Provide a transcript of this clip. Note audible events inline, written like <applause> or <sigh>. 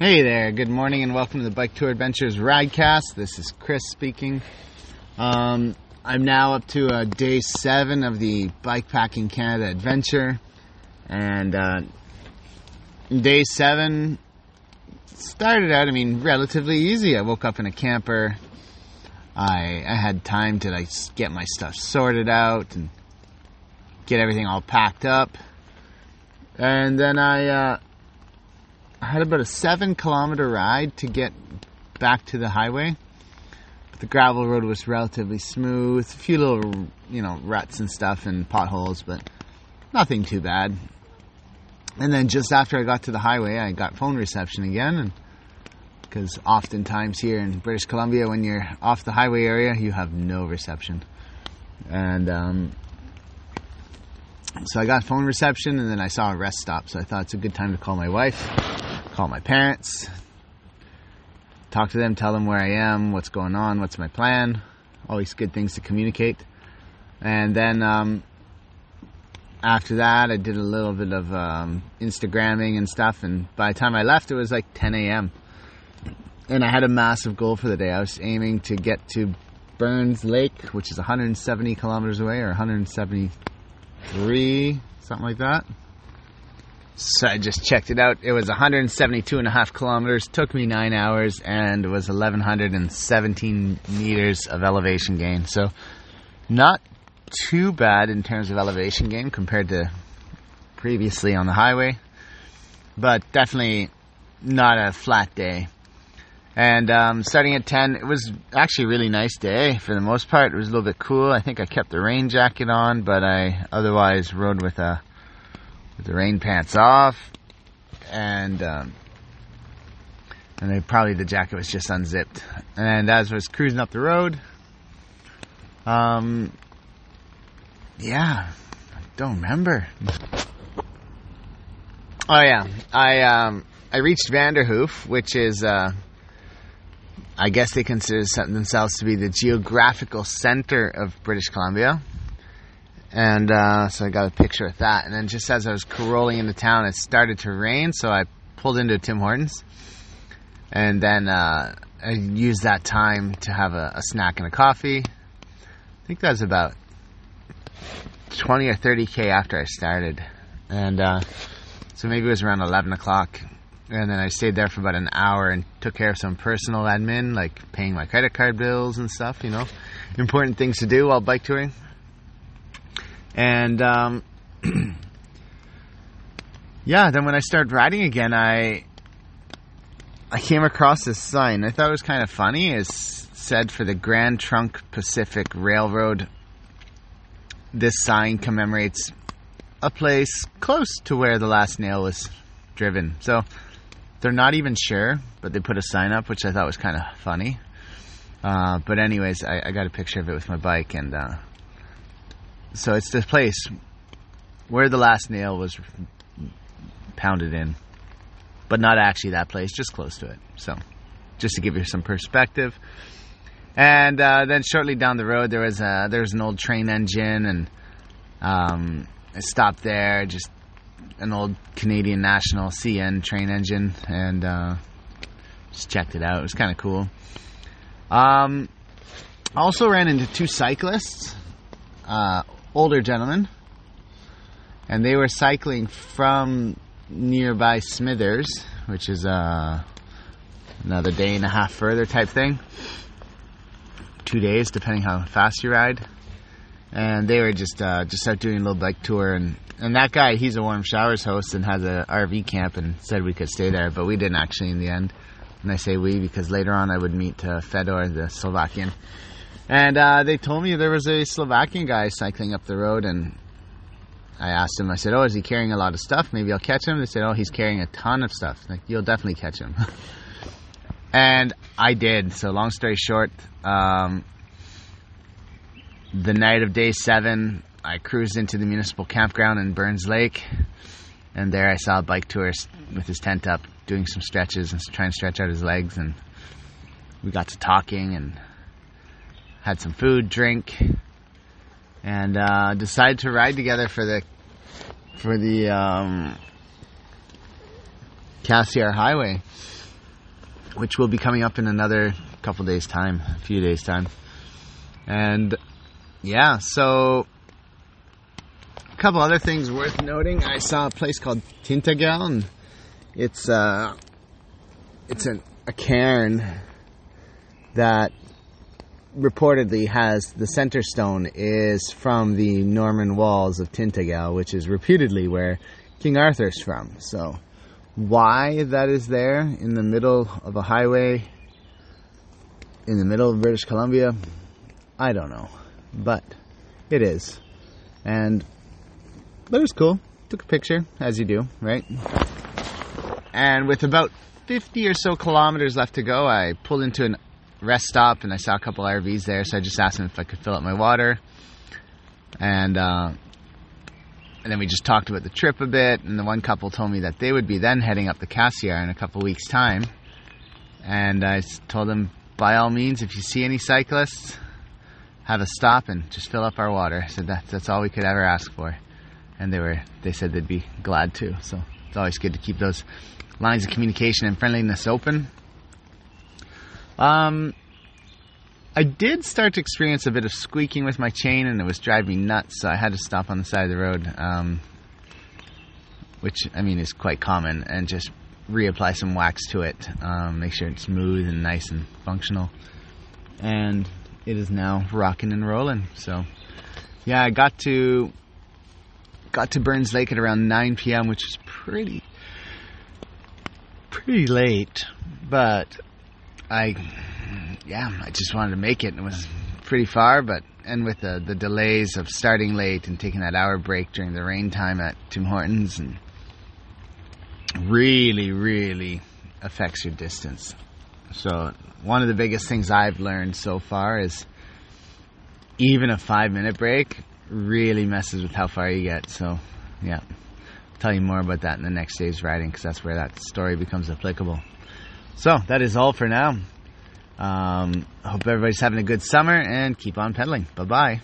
Hey there, good morning and welcome to the Bike Tour Adventures Ridecast. This is Chris speaking. Um, I'm now up to uh, day seven of the Bikepacking Canada adventure, and uh, day seven started out, I mean, relatively easy. I woke up in a camper. I, I had time to like get my stuff sorted out and get everything all packed up, and then I. Uh, I had about a seven kilometer ride to get back to the highway. But the gravel road was relatively smooth, a few little, you know, ruts and stuff and potholes, but nothing too bad. And then just after I got to the highway, I got phone reception again, because oftentimes here in British Columbia, when you're off the highway area, you have no reception. And um, so I got phone reception, and then I saw a rest stop, so I thought it's a good time to call my wife call my parents, talk to them, tell them where I am, what's going on, what's my plan. Always good things to communicate. And then um, after that, I did a little bit of um, Instagramming and stuff. And by the time I left, it was like 10 a.m. And I had a massive goal for the day. I was aiming to get to Burns Lake, which is 170 kilometers away, or 173, something like that. So I just checked it out. It was 172 and a half kilometers, took me nine hours, and was 1,117 meters of elevation gain. So not too bad in terms of elevation gain compared to previously on the highway, but definitely not a flat day. And um, starting at 10, it was actually a really nice day for the most part. It was a little bit cool. I think I kept the rain jacket on, but I otherwise rode with a with the rain pants off, and um, and they probably the jacket was just unzipped. And as I was cruising up the road, um, yeah, I don't remember. Oh yeah, I um, I reached Vanderhoof, which is uh, I guess they consider themselves to be the geographical center of British Columbia. And uh, so I got a picture of that. And then just as I was rolling into town, it started to rain, so I pulled into Tim Hortons. And then uh, I used that time to have a, a, snack and a coffee. I think that was about 20 or 30k after I started. And uh, so maybe it was around 11 o'clock. And then I stayed there for about an hour and took care of some personal admin, like paying my credit card bills and stuff, you know. Important things to do while bike touring. And um, <clears throat> yeah, then when I started riding again, I I came across this sign. I thought it was kind of funny. It said for the Grand Trunk Pacific Railroad. This sign commemorates a place close to where the last nail was driven. So they're not even sure, but they put a sign up, which I thought was kind of funny. Uh, but anyways, I, I, got a picture of it with my bike, and uh, so it's this place where the last nail was pounded in, but not actually that place, just close to it. So, just to give you some perspective. And uh, then shortly down the road, there was a, there was an old train engine, and um, I stopped there. Just an old Canadian National CN train engine, and uh, just checked it out. It was kind of cool. Um, also ran into two cyclists. Uh, older gentlemen, and they were cycling from nearby Smithers, which is uh, another day and a half further type thing. Two days, depending how fast you ride. And they were just uh, just out doing a little bike tour, and and that guy, he's a warm showers host and has a RV camp, and said we could stay there, but we didn't actually in the end. And I say we because later on I would meet uh, Fedor, the Slovakian and uh, they told me there was a Slovakian guy cycling up the road, and I asked him, I said, Oh, is he carrying a lot of stuff? Maybe I'll catch him. They said, Oh, he's carrying a ton of stuff. Like, you'll definitely catch him. <laughs> and I did. So, long story short, um, the night of day seven, I cruised into the municipal campground in Burns Lake, and there I saw a bike tourist with his tent up doing some stretches and trying to stretch out his legs, and we got to talking and had some food, drink, and uh, decided to ride together for the for the um, Cassiar Highway. which will be coming up in another couple days' time, a few days' time. And yeah, so a couple other things worth noting. I saw a place called Tintagel, and it's uh, it's an, a cairn that reportedly has the center stone is from the Norman walls of Tintagel, which is reputedly where King Arthur's from. So, why that is there in the middle of a highway in the middle of British Columbia, I don't know, but it is, and it was cool. Took a picture, as you do, right? And with about 50 or so kilometers left to go, I pulled into an rest stop and I saw a couple RVs there, so I just asked them if I could fill up my water. And uh, and then we just talked about the trip a bit. And the one couple told me that they would be then heading up the Cassiar in a couple weeks' time. And I told them, by all means, if you see any cyclists, have a stop and just fill up our water. I said that that's all we could ever ask for. And they were they said they'd be glad to. So it's always good to keep those lines of communication and friendliness open. Um, I did start to experience a bit of squeaking with my chain, and it was driving me nuts. So I had to stop on the side of the road, um, which I mean is quite common, and just reapply some wax to it, um, make sure it's smooth and nice and functional. And it is now rocking and rolling. So yeah, I got to got to Burns Lake at around 9 p.m., which is pretty pretty late, but I, yeah, I just wanted to make it. It was pretty far, but and with the the delays of starting late and taking that hour break during the rain time at Tim Hortons, and really, really affects your distance. So one of the biggest things I've learned so far is even a five minute break really messes with how far you get. So yeah, I'll tell you more about that in the next day's riding because that's where that story becomes applicable. So that is all for now. Um, hope everybody's having a good summer and keep on pedaling. Bye bye.